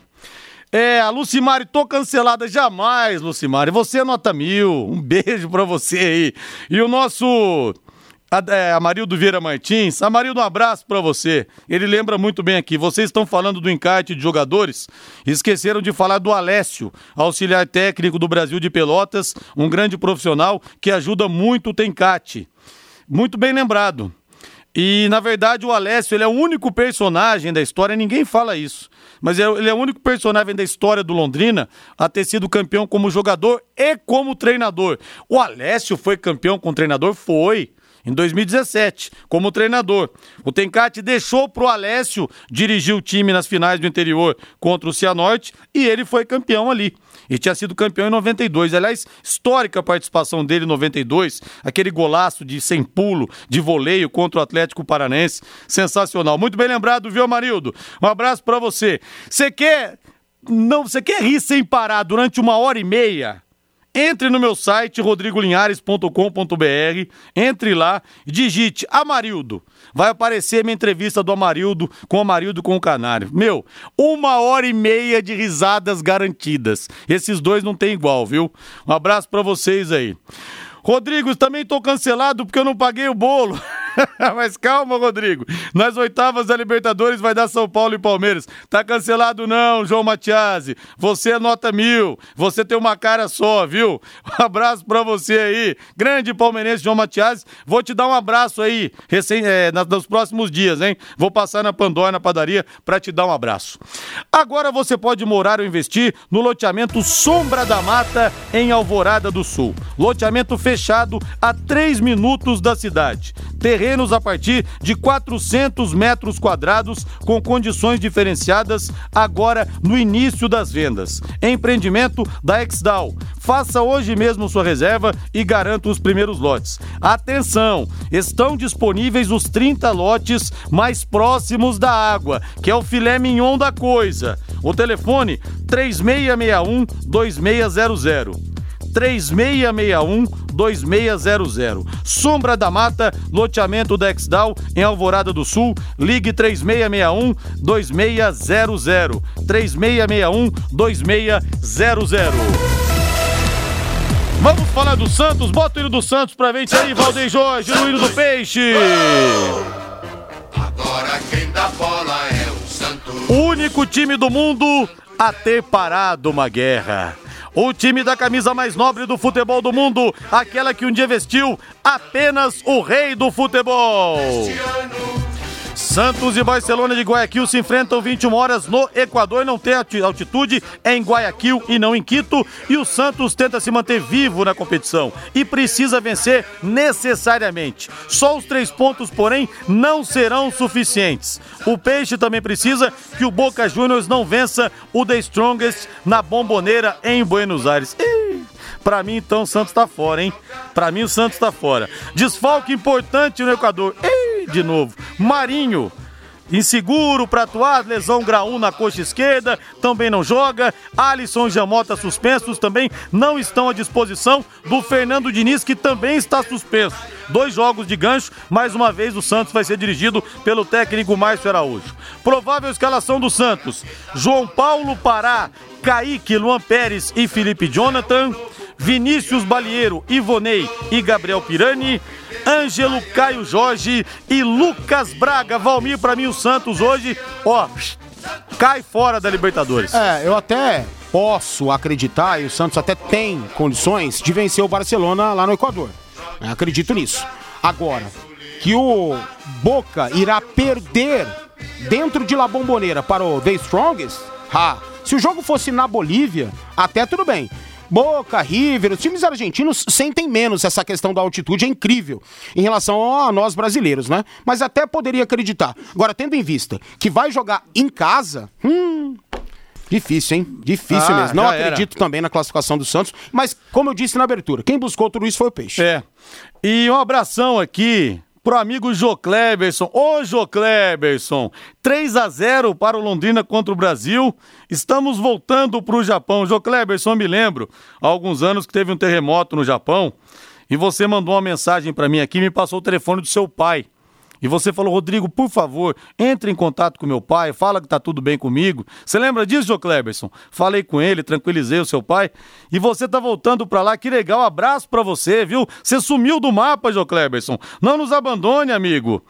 É, a Lucimari, tô cancelada jamais, Lucimari. Você é nota mil. Um beijo pra você aí. E o nosso. É, Amarildo Vieira Martins. Amarildo, um abraço pra você. Ele lembra muito bem aqui. Vocês estão falando do encarte de jogadores. Esqueceram de falar do Alessio, auxiliar técnico do Brasil de Pelotas, um grande profissional que ajuda muito o Tencate. Muito bem lembrado. E, na verdade, o Alessio ele é o único personagem da história, ninguém fala isso. Mas é- ele é o único personagem da história do Londrina a ter sido campeão como jogador e como treinador. O Alessio foi campeão como treinador? Foi. Em 2017, como treinador. O Tencate deixou pro Alessio dirigir o time nas finais do interior contra o Cianorte e ele foi campeão ali. E tinha sido campeão em 92. Aliás, histórica a participação dele em 92. Aquele golaço de sem pulo, de voleio contra o Atlético Paranense. Sensacional. Muito bem lembrado, viu, Marildo? Um abraço pra você. Você quer. Não, você quer rir sem parar durante uma hora e meia? Entre no meu site rodrigolinhares.com.br, entre lá digite Amarildo. Vai aparecer minha entrevista do Amarildo com o Amarildo com o Canário. Meu, uma hora e meia de risadas garantidas. Esses dois não tem igual, viu? Um abraço pra vocês aí. Rodrigo, também tô cancelado porque eu não paguei o bolo. <laughs> <laughs> Mas calma, Rodrigo. Nas oitavas da Libertadores vai dar São Paulo e Palmeiras. Tá cancelado não, João Matiasi. Você é nota mil. Você tem uma cara só, viu? <laughs> Um abraço pra você aí. Grande palmeirense João Matiasi. Vou te dar um abraço aí recém, é, nos próximos dias, hein? Vou passar na Pandora, na padaria, pra te dar um abraço. Agora você pode morar ou investir no loteamento Sombra da Mata, em Alvorada do Sul. Loteamento fechado a 3 minutos da cidade. Terrenos a partir de 400 metros quadrados, com condições diferenciadas, agora no início das vendas. Empreendimento da Exdal. Faça hoje mesmo sua reserva e garanta os primeiros lotes. Atenção! Estão disponíveis os 30 lotes mais próximos da água, que é o filé mignon da coisa. O telefone 3661 2600. 3661-2600. Sombra da Mata, loteamento da Exdal, em Alvorada do Sul. Ligue 3661-2600. 3661-2600. Vamos falar do Santos? Bota o hino do Santos pra gente aí, Valdeir Jorge, no hino do Peixe. Agora quem dá bola é o Santos. O único time do mundo a ter parado uma guerra. O time da camisa mais nobre do futebol do mundo, aquela que um dia vestiu apenas o rei do futebol. Santos e Barcelona de Guayaquil se enfrentam 21 horas no Equador, não tem altitude, é em Guayaquil e não em Quito, e o Santos tenta se manter vivo na competição e precisa vencer necessariamente. Só os três pontos, porém, não serão suficientes. O Peixe também precisa que o Boca Juniors não vença o The Strongest na Bomboneira em Buenos Aires. Ih, Pra mim, então, o Santos tá fora, hein? Pra mim, o Santos tá fora. Desfalque importante no Equador. Ih, de novo. Marinho. Inseguro pra atuar, lesão grau 1 na coxa esquerda, também não joga. Alisson e Jamota suspensos também não estão à disposição do Fernando Diniz, que também está suspenso. Dois jogos de gancho, mais uma vez o Santos vai ser dirigido pelo técnico Márcio Araújo. Provável escalação do Santos: João Paulo Pará, Kaique, Luan Pérez e Felipe Jonathan. Vinícius Balieiro, Ivonei e Gabriel Pirani, Ângelo Caio Jorge e Lucas Braga. Valmir, pra mim, o Santos hoje, ó, cai fora da Libertadores. É, eu até posso acreditar, e o Santos até tem condições de vencer o Barcelona lá no Equador. Eu acredito nisso. Agora, que o Boca irá perder dentro de La Bombonera para o The Strongest, ah, se o jogo fosse na Bolívia, até tudo bem. Boca, River, os times argentinos sentem menos essa questão da altitude, é incrível, em relação a nós brasileiros, né? Mas até poderia acreditar. Agora, tendo em vista que vai jogar em casa, hum, Difícil, hein? Difícil Ah, mesmo. Não já era. acredito também na classificação do Santos, mas como eu disse na abertura, quem buscou tudo isso foi o Peixe. É. E um abração aqui pro amigo Jô Kleberson. Ô, Jô Kleberson, 3 a 0 para o Londrina contra o Brasil. Estamos voltando pro Japão. Jô Kleberson, eu me lembro, há alguns anos que teve um terremoto no Japão e você mandou uma mensagem para mim aqui, me passou o telefone do seu pai. E você falou, Rodrigo, por favor, entre em contato com meu pai, fala que tá tudo bem comigo. Você lembra disso, Jô Kleberson? Falei com ele, tranquilizei o seu pai. E você tá voltando pra lá, que legal, abraço pra você, viu? Você sumiu do mapa, Jô Kleberson. Não nos abandone, amigo.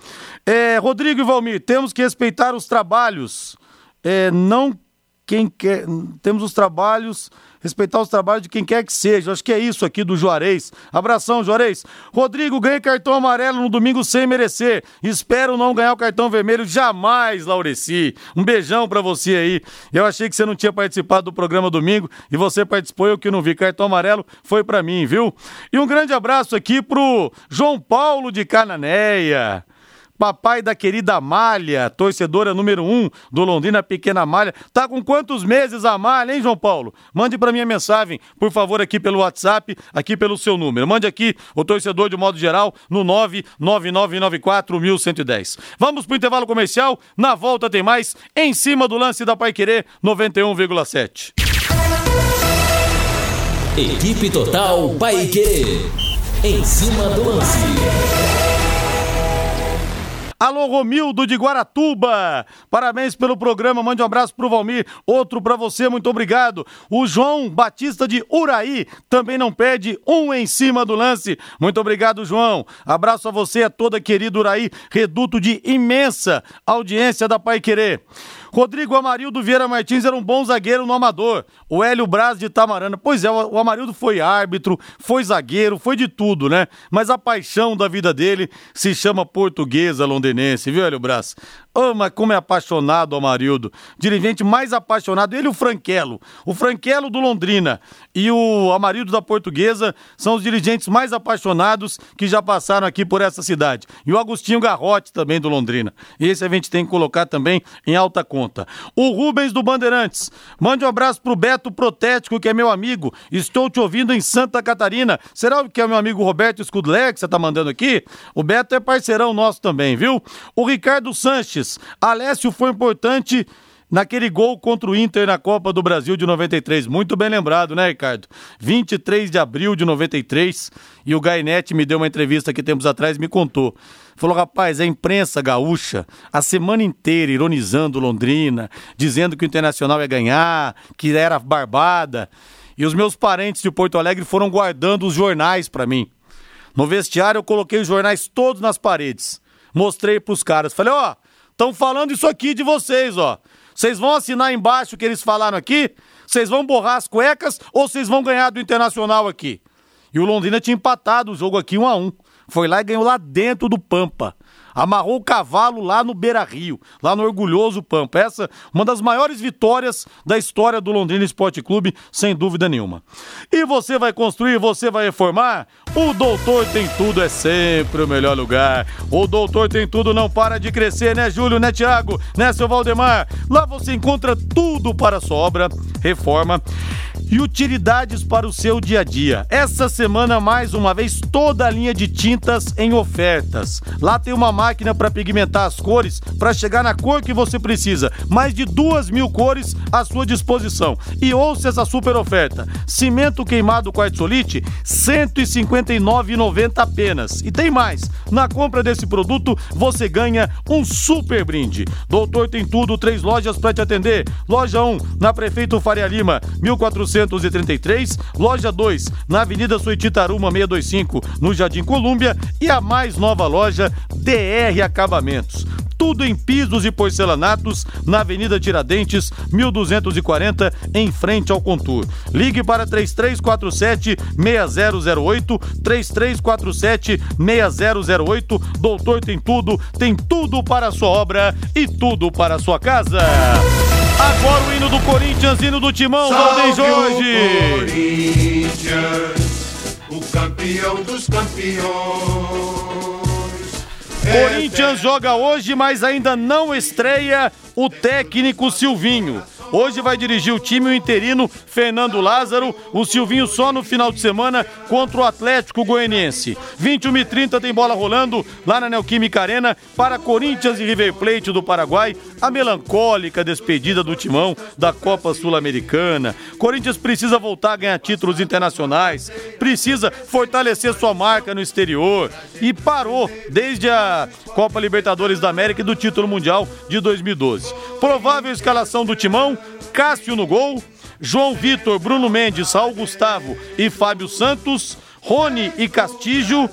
É, Rodrigo e Valmir, temos que respeitar os trabalhos. É, não quem quer. Temos os trabalhos respeitar os trabalhos de quem quer que seja. Acho que é isso aqui do Juarez. Abração, Juarez. Rodrigo ganha cartão amarelo no domingo sem merecer. Espero não ganhar o cartão vermelho jamais, Laureci. Um beijão pra você aí. Eu achei que você não tinha participado do programa domingo e você participou, eu que não vi. Cartão amarelo foi pra mim, viu? E um grande abraço aqui pro João Paulo de Cananéia. Papai da querida Amália, torcedora número um do Londrina Pequena Amália. Tá com quantos meses a Amália, hein, João Paulo? Mande para minha mensagem, por favor, aqui pelo WhatsApp, aqui pelo seu número. Mande aqui o torcedor de modo geral no 99994110. Vamos pro intervalo comercial. Na volta tem mais em cima do lance da Pai Querer 91,7. Equipe Total Paique. Em cima do lance. Alô, Romildo de Guaratuba. Parabéns pelo programa. Mande um abraço pro Valmir. Outro para você, muito obrigado. O João Batista de Uraí também não pede um em cima do lance. Muito obrigado, João. Abraço a você, a toda querida Uraí, reduto de imensa audiência da Pai Querer. Rodrigo Amarildo Vieira Martins era um bom zagueiro no Amador. O Hélio Braz de Tamarana. Pois é, o Amarildo foi árbitro, foi zagueiro, foi de tudo, né? Mas a paixão da vida dele se chama portuguesa londinense, viu, Hélio Braz? Mas como é apaixonado o Amarildo. Dirigente mais apaixonado, ele e o Franquelo. O Franquelo do Londrina e o Amarildo da Portuguesa são os dirigentes mais apaixonados que já passaram aqui por essa cidade. E o Agostinho Garrote também do Londrina. Esse a gente tem que colocar também em alta conta. O Rubens do Bandeirantes. Mande um abraço pro Beto Protético, que é meu amigo. Estou te ouvindo em Santa Catarina. Será que é meu amigo Roberto Scudler que você tá mandando aqui? O Beto é parceirão nosso também, viu? O Ricardo Sanches. Alessio foi importante naquele gol contra o Inter na Copa do Brasil de 93. Muito bem lembrado, né, Ricardo? 23 de abril de 93. E o Gainete me deu uma entrevista aqui tempos atrás e me contou. Falou, rapaz, a imprensa gaúcha, a semana inteira ironizando Londrina, dizendo que o Internacional ia ganhar, que era barbada. E os meus parentes de Porto Alegre foram guardando os jornais para mim. No vestiário eu coloquei os jornais todos nas paredes. Mostrei pros caras. Falei, ó, oh, Estão falando isso aqui de vocês, ó. Vocês vão assinar embaixo o que eles falaram aqui? Vocês vão borrar as cuecas ou vocês vão ganhar do Internacional aqui? E o Londrina tinha empatado o jogo aqui 1 a 1 Foi lá e ganhou lá dentro do Pampa amarrou o cavalo lá no Beira Rio, lá no orgulhoso Pampa. Essa uma das maiores vitórias da história do Londrina Esporte Clube, sem dúvida nenhuma. E você vai construir, você vai reformar? O Doutor Tem Tudo é sempre o melhor lugar. O Doutor Tem Tudo não para de crescer, né, Júlio, né, Tiago, né, seu Valdemar? Lá você encontra tudo para sua obra, reforma e utilidades para o seu dia a dia. Essa semana, mais uma vez, toda a linha de tintas em ofertas. Lá tem uma máquina para pigmentar as cores para chegar na cor que você precisa. Mais de duas mil cores à sua disposição. E ouça essa super oferta: cimento queimado quartzolite, R$ 159,90 apenas. E tem mais: na compra desse produto você ganha um super brinde. Doutor tem tudo, três lojas para te atender. Loja 1, na Prefeito Faria Lima, 1400 433, loja 2, na Avenida Suetitaruma 625, no Jardim Colúmbia, e a mais nova loja DR Acabamentos tudo em pisos e porcelanatos na Avenida Tiradentes, 1240, em frente ao Contur. Ligue para 3347 6008, 3347 6008. Doutor tem tudo, tem tudo para a sua obra e tudo para a sua casa. Agora o hino do Corinthians, hino do Timão, Valdem Jorge. Corinthians, o campeão dos campeões. Corinthians joga hoje, mas ainda não estreia o técnico Silvinho. Hoje vai dirigir o time o interino Fernando Lázaro, o Silvinho só no final de semana contra o Atlético Goianiense. 21 e 30 tem bola rolando lá na Neoquímica Arena para Corinthians e River Plate do Paraguai. A melancólica despedida do timão da Copa Sul-Americana. Corinthians precisa voltar a ganhar títulos internacionais, precisa fortalecer sua marca no exterior e parou desde a Copa Libertadores da América e do título mundial de 2012. Provável escalação do timão Cássio no gol, João Vitor, Bruno Mendes, Raul Gustavo e Fábio Santos, Rony e Castilho,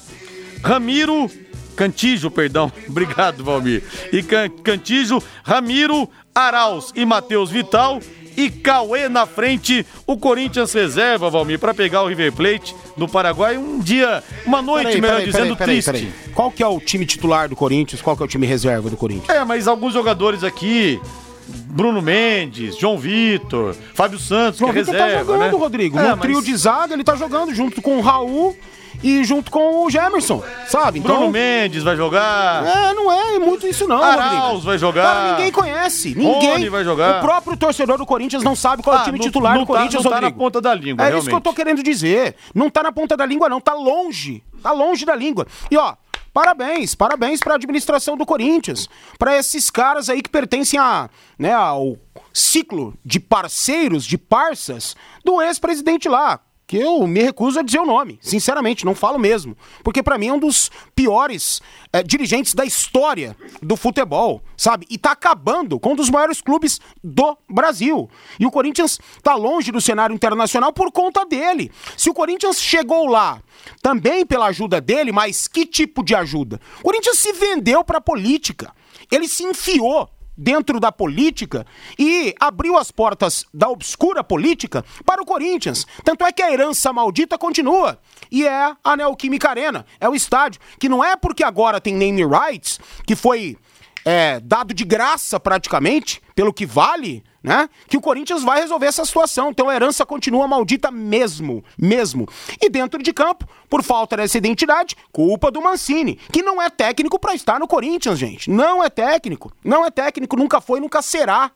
Ramiro, Cantijo, perdão, <laughs> obrigado Valmir, e Can, Cantijo, Ramiro, Arauz e Matheus Vital e Cauê na frente. O Corinthians reserva, Valmir, para pegar o River Plate do Paraguai um dia, uma noite, Peraí, melhor peraí, dizendo, peraí, triste. Qual que é o time titular do Corinthians? Qual que é o time reserva do Corinthians? É, mas alguns jogadores aqui, Bruno Mendes, João Vitor, Fábio Santos, João que é Vitor reserva, tá jogando, né? Rodrigo. É, no mas trio de zaga, ele tá jogando junto com o Raul e junto com o Gemerson, sabe? Então, Bruno Mendes vai jogar. É, não é muito isso não, Arauz Rodrigo. vai jogar. Cara, ninguém conhece. Ninguém. Rony vai jogar. O próprio torcedor do Corinthians não sabe qual é o Ah, time não- titular não do tá- Corinthians, não tá na Rodrigo. ponta da língua, É isso que eu realmente. tô querendo dizer. Não tá na ponta da língua, não. Tá longe. Tá longe da língua. E ó, parabéns, parabéns pra administração do Corinthians. Pra esses caras aí que pertencem a, né, ao ciclo de parceiros, de parças do ex-presidente lá. Que eu me recuso a dizer o nome, sinceramente, não falo mesmo. Porque pra mim é um dos piores eh, dirigentes da história do futebol, sabe? E tá acabando com um dos maiores clubes do Brasil. E o Corinthians tá longe do cenário internacional por conta dele. Se o Corinthians chegou lá também pela ajuda dele, mas que tipo de ajuda? O Corinthians se vendeu pra política. Ele se enfiou dentro da política e abriu as portas da obscura política para o Corinthians. Tanto é que a herança maldita continua. E é a Neoquímica Arena. É o estádio. Que não é porque agora tem name rights, que foi é, dado de graça praticamente, pelo que vale, né? Que o Corinthians vai resolver essa situação. Então a herança continua maldita mesmo, mesmo. E dentro de campo, por falta dessa identidade, culpa do Mancini, que não é técnico pra estar no Corinthians, gente. Não é técnico, não é técnico, nunca foi, nunca será.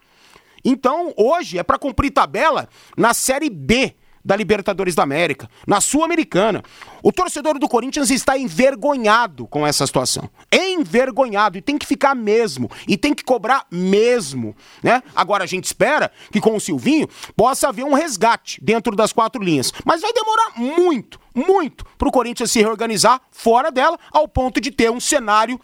Então, hoje é pra cumprir tabela na Série B da Libertadores da América, na Sul-Americana. O torcedor do Corinthians está envergonhado com essa situação. Envergonhado. E tem que ficar mesmo. E tem que cobrar mesmo. Né? Agora a gente espera que com o Silvinho possa haver um resgate dentro das quatro linhas. Mas vai demorar muito, muito para o Corinthians se reorganizar fora dela, ao ponto de ter um cenário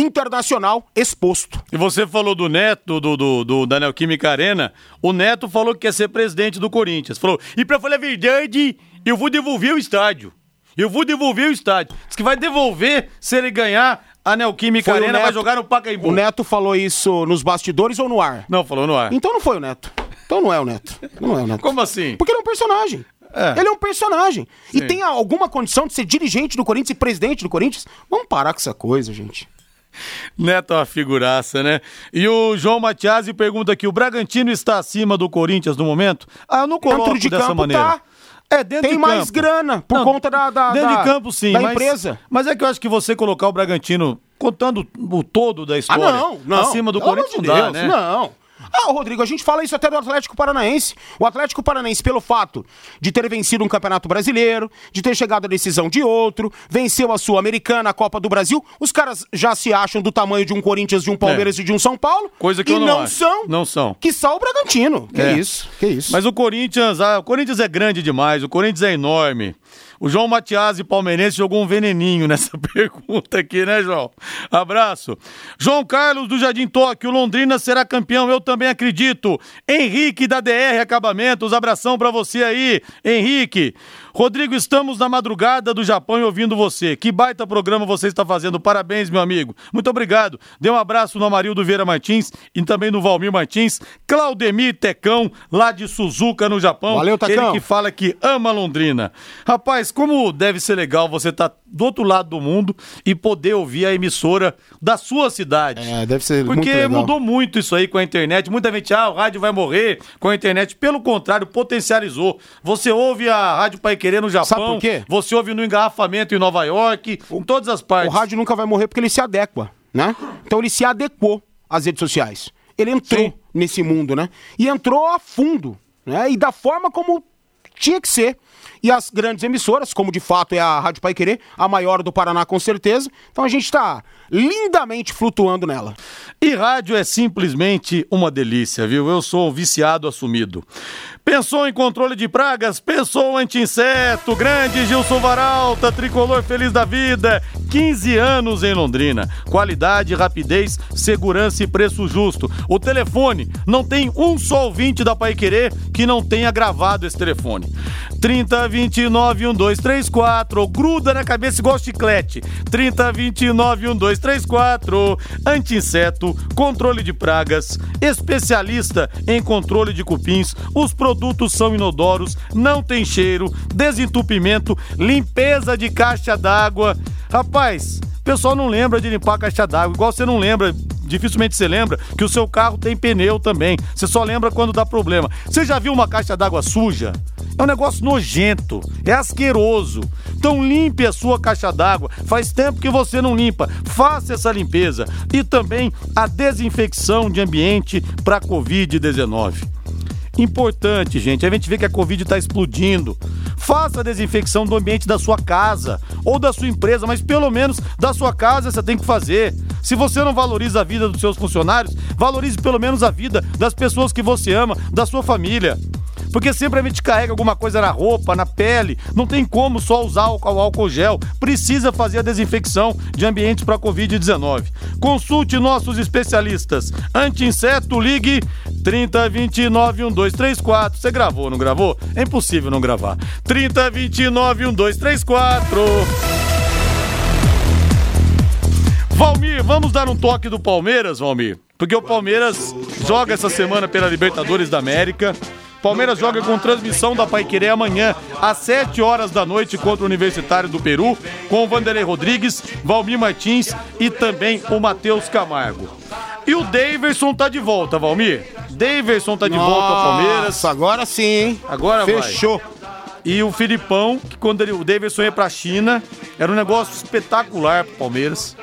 internacional exposto. E você falou do Neto, do, do, do da Neoquímica Arena. O Neto falou que quer ser presidente do Corinthians. Falou, e pra falar a verdade, eu vou devolver o estádio. Eu vou devolver o estádio. Diz que vai devolver se ele ganhar a Neoquímica Arena, vai jogar no Pacaembu. O Neto falou isso nos bastidores ou no ar? Não, falou no ar. Então não foi o Neto. Então não é o Neto. Não é o Neto. Como assim? Porque ele é um personagem. É. Ele é um personagem. E Sim. tem alguma condição de ser dirigente do Corinthians e presidente do Corinthians? Vamos parar com essa coisa, gente. <laughs> Neto é uma figuraça, né? E o João Matiasi pergunta aqui: o Bragantino está acima do Corinthians no momento? Ah, eu não coloco Dentro de dessa campo maneira. tá. É, dentro Tem de mais campo. grana por Não, conta da, da, Dentro da- de campo, sim. da mas, empresa. Mas é que eu acho que você colocar o Bragantino, contando o todo da Ah, história, não, não. acima do Pelo Corinthians, amor não de dá, Deus, né? Não. Ah, Rodrigo, a gente fala isso até do Atlético Paranaense. O Atlético Paranaense, pelo fato de ter vencido um campeonato brasileiro, de ter chegado à decisão de outro, venceu a Sul-Americana, a Copa do Brasil, os caras já se acham do tamanho de um Corinthians, de um Palmeiras e de um São Paulo. É. Coisa que e eu não não acho. são. Não são. Que só o Bragantino. Que É. isso, que isso. Mas o Corinthians, ah, o Corinthians é grande demais, o Corinthians é enorme. O João Matiasi, palmeirense, jogou um veneninho nessa <laughs> pergunta aqui, né, João? Abraço. João Carlos do Jardim Tóquio, Londrina será campeão, eu também acredito. Henrique da DR Acabamentos, abração pra você aí, Henrique. Rodrigo, estamos na madrugada do Japão e ouvindo você. Que baita programa você está fazendo. Parabéns, meu amigo. Muito obrigado. Dê um abraço no Amarildo Vieira Martins e também no Valmir Martins. Claudemir Tecão, lá de Suzuka, no Japão. Valeu, Tecão. Ele que fala que ama Londrina. Rapaz, como deve ser legal você estar do outro lado do mundo e poder ouvir a emissora da sua cidade. É, deve ser muito Porque legal. mudou muito isso aí com a internet. Muita gente, ah, o rádio vai morrer com a internet. Pelo contrário, potencializou. Você ouve a Rádio Pai Querer no Japão. Sabe por quê? Você ouve no engarrafamento em Nova York, em todas as O partes. rádio nunca vai morrer porque ele se adequa, né? Então ele se adequou às redes sociais. Ele entrou Sim. nesse mundo, né? E entrou a fundo, né? E da forma como tinha que ser. E as grandes emissoras, como de fato é a Rádio Pai Querer, a maior do Paraná com certeza. Então a gente tá lindamente flutuando nela. E rádio é simplesmente uma delícia, viu? Eu sou viciado assumido. Pensou em controle de pragas? Pensou anti-inseto? Grande Gilson Varalta, tricolor feliz da vida. 15 anos em Londrina. Qualidade, rapidez, segurança e preço justo. O telefone, não tem um só ouvinte da Pai Querer que não tenha gravado esse telefone. 30 29 1234. Gruda na cabeça igual chiclete. 30 29 1234. Anti-inseto, controle de pragas, especialista em controle de cupins. Os produtos são inodoros, não tem cheiro, desentupimento, limpeza de caixa d'água. Rapaz, o pessoal não lembra de limpar a caixa d'água, igual você não lembra, dificilmente você lembra que o seu carro tem pneu também. Você só lembra quando dá problema. Você já viu uma caixa d'água suja? É um negócio nojento, é asqueroso. Então limpe a sua caixa d'água. Faz tempo que você não limpa. Faça essa limpeza e também a desinfecção de ambiente para COVID-19. Importante, gente. A gente vê que a Covid está explodindo. Faça a desinfecção do ambiente da sua casa ou da sua empresa, mas pelo menos da sua casa você tem que fazer. Se você não valoriza a vida dos seus funcionários, valorize pelo menos a vida das pessoas que você ama, da sua família. Porque sempre a gente carrega alguma coisa na roupa, na pele. Não tem como só usar o álcool gel. Precisa fazer a desinfecção de ambientes para Covid-19. Consulte nossos especialistas. Anti-inseto, ligue 3029 1234. Você gravou, não gravou? É impossível não gravar. 3029 1234. Valmir, vamos dar um toque do Palmeiras, Valmir? Porque o Palmeiras joga essa semana pela Libertadores da América. Palmeiras joga com transmissão da Paiquerê amanhã, às 7 horas da noite, contra o Universitário do Peru, com o Vanderlei Rodrigues, Valmir Martins e também o Matheus Camargo. E o Daverson tá de volta, Valmir. Daverson tá de volta ao Palmeiras. agora sim, hein? Agora vai. Fechou. E o Filipão, que quando ele, o Davidson ia pra China, era um negócio espetacular pro Palmeiras.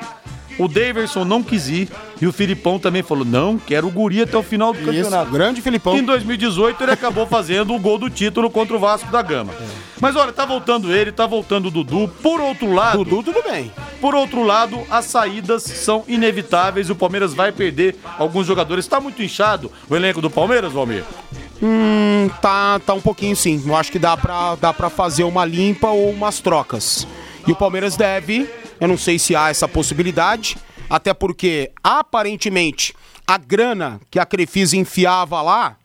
O Daverson não quis ir e o Filipão também falou: não, quero o Guri até o final do Isso, campeonato. grande Filipão. Em 2018 ele acabou fazendo o gol do título contra o Vasco da Gama. Mas olha, tá voltando ele, tá voltando o Dudu. Por outro lado. Dudu, tudo bem. Por outro lado, as saídas são inevitáveis. O Palmeiras vai perder alguns jogadores. Tá muito inchado o elenco do Palmeiras, Valmir? Hum, tá, tá um pouquinho sim. Eu acho que dá pra, dá pra fazer uma limpa ou umas trocas. E o Palmeiras deve, eu não sei se há essa possibilidade, até porque aparentemente a grana que a Crefisa enfiava lá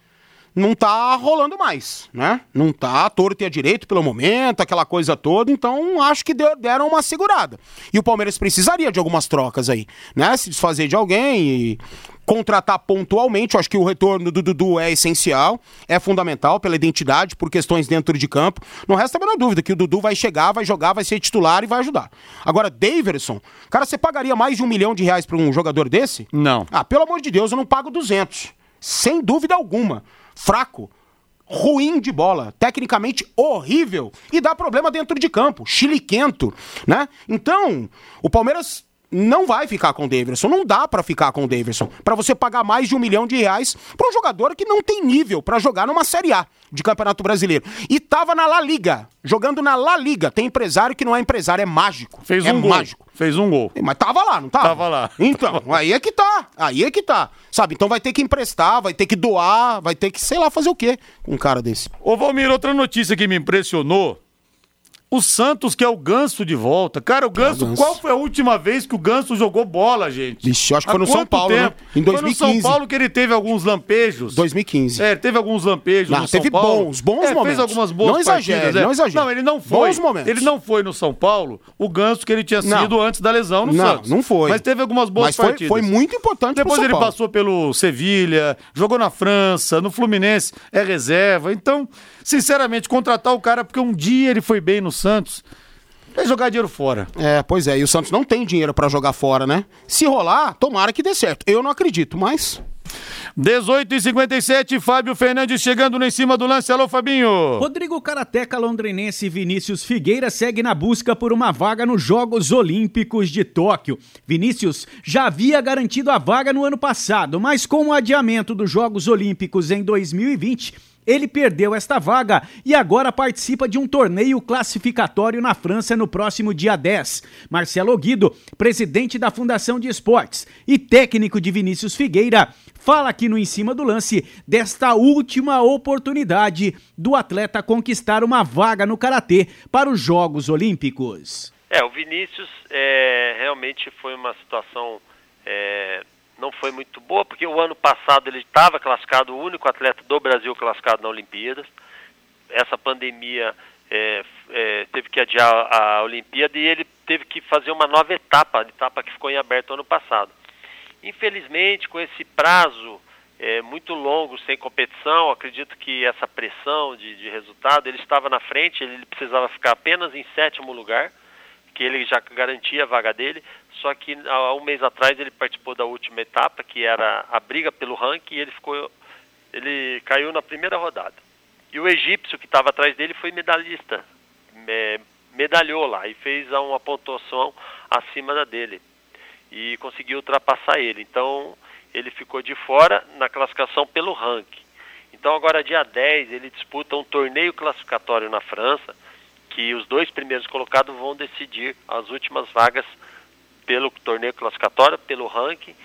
não tá rolando mais, né? Não tá torto e a direito pelo momento, aquela coisa toda, então acho que deram uma segurada. E o Palmeiras precisaria de algumas trocas aí, né? Se desfazer de alguém e contratar pontualmente, eu acho que o retorno do Dudu é essencial, é fundamental pela identidade, por questões dentro de campo. Não resta a menor dúvida que o Dudu vai chegar, vai jogar, vai ser titular e vai ajudar. Agora, Daverson, cara, você pagaria mais de um milhão de reais pra um jogador desse? Não. Ah, pelo amor de Deus, eu não pago 200. Sem dúvida alguma. Fraco. Ruim de bola, tecnicamente horrível e dá problema dentro de campo, chiliquento, né? Então, o Palmeiras não vai ficar com o Davidson, não dá pra ficar com o Davidson, Pra você pagar mais de um milhão de reais pra um jogador que não tem nível pra jogar numa Série A de Campeonato Brasileiro. E tava na La Liga, jogando na La Liga. Tem empresário que não é empresário, é mágico. Fez é um gol. mágico. Fez um gol. Mas tava lá, não tava? Tava lá. Então, aí é que tá. Aí é que tá. Sabe? Então vai ter que emprestar, vai ter que doar, vai ter que, sei lá, fazer o quê com um cara desse. Ô Valmir, outra notícia que me impressionou. O Santos que é o Ganso de volta. Cara, o Ganso, qual foi a última vez que o Ganso jogou bola, gente? Vixe, eu acho que Há foi no São Paulo, né? tempo? Em Foi no 2015. São Paulo que ele teve alguns lampejos. 2015. É, teve alguns lampejos Não, no São teve Paulo. bons, bons é, Fez momentos. algumas boas Não exagere, partidas, é. não exagere. Não, ele não foi. Bons momentos. Ele não foi no São Paulo o Ganso que ele tinha Não. sido antes da lesão no Não, Santos. não foi. Mas teve algumas boas Mas foi, partidas. foi muito importante Depois São ele Paulo. passou pelo Sevilha, jogou na França, no Fluminense é reserva. Então, sinceramente, contratar o cara porque um dia ele foi bem no Santos, é jogar dinheiro fora. É, pois é, e o Santos não tem dinheiro pra jogar fora, né? Se rolar, tomara que dê certo. Eu não acredito, mas 18 e 57, Fábio Fernandes chegando no em cima do lance. Alô, Fabinho. Rodrigo Karateca londrinense Vinícius Figueira segue na busca por uma vaga nos Jogos Olímpicos de Tóquio. Vinícius já havia garantido a vaga no ano passado, mas com o adiamento dos Jogos Olímpicos em 2020, ele perdeu esta vaga e agora participa de um torneio classificatório na França no próximo dia 10. Marcelo Guido, presidente da Fundação de Esportes e técnico de Vinícius Figueira, fala aqui no Em Cima do Lance desta última oportunidade do atleta conquistar uma vaga no Karatê para os Jogos Olímpicos. É, o Vinícius é, realmente foi uma situação é, não foi muito boa, porque o ano passado ele estava classificado, o único atleta do Brasil classificado na Olimpíadas. essa pandemia é, é, teve que adiar a Olimpíada e ele teve que fazer uma nova etapa, a etapa que ficou em aberto ano passado. Infelizmente, com esse prazo é, muito longo sem competição, acredito que essa pressão de, de resultado, ele estava na frente, ele precisava ficar apenas em sétimo lugar, que ele já garantia a vaga dele, só que há um mês atrás ele participou da última etapa, que era a briga pelo ranking, e ele ficou ele caiu na primeira rodada. E o egípcio que estava atrás dele foi medalhista, é, medalhou lá e fez uma pontuação acima da dele e conseguiu ultrapassar ele. Então ele ficou de fora na classificação pelo ranking. Então agora dia 10 ele disputa um torneio classificatório na França, que os dois primeiros colocados vão decidir as últimas vagas pelo torneio classificatório, pelo ranking,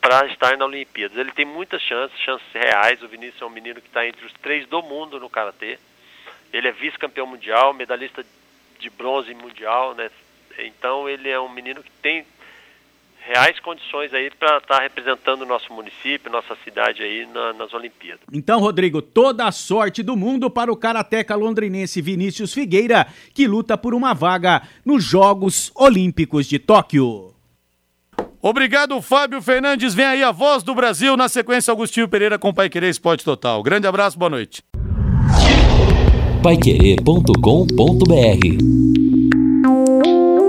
para estar na Olimpíadas. Ele tem muitas chances, chances reais. O Vinícius é um menino que está entre os três do mundo no karatê. Ele é vice-campeão mundial, medalhista de bronze mundial, né? Então ele é um menino que tem reais condições aí para estar tá representando o nosso município, nossa cidade aí na, nas Olimpíadas. Então, Rodrigo, toda a sorte do mundo para o karateca londrinense Vinícius Figueira, que luta por uma vaga nos Jogos Olímpicos de Tóquio. Obrigado, Fábio Fernandes. Vem aí a voz do Brasil. Na sequência, Agostinho Pereira com Pai Querer Esporte Total. Grande abraço, boa noite. Paiquerê.com.br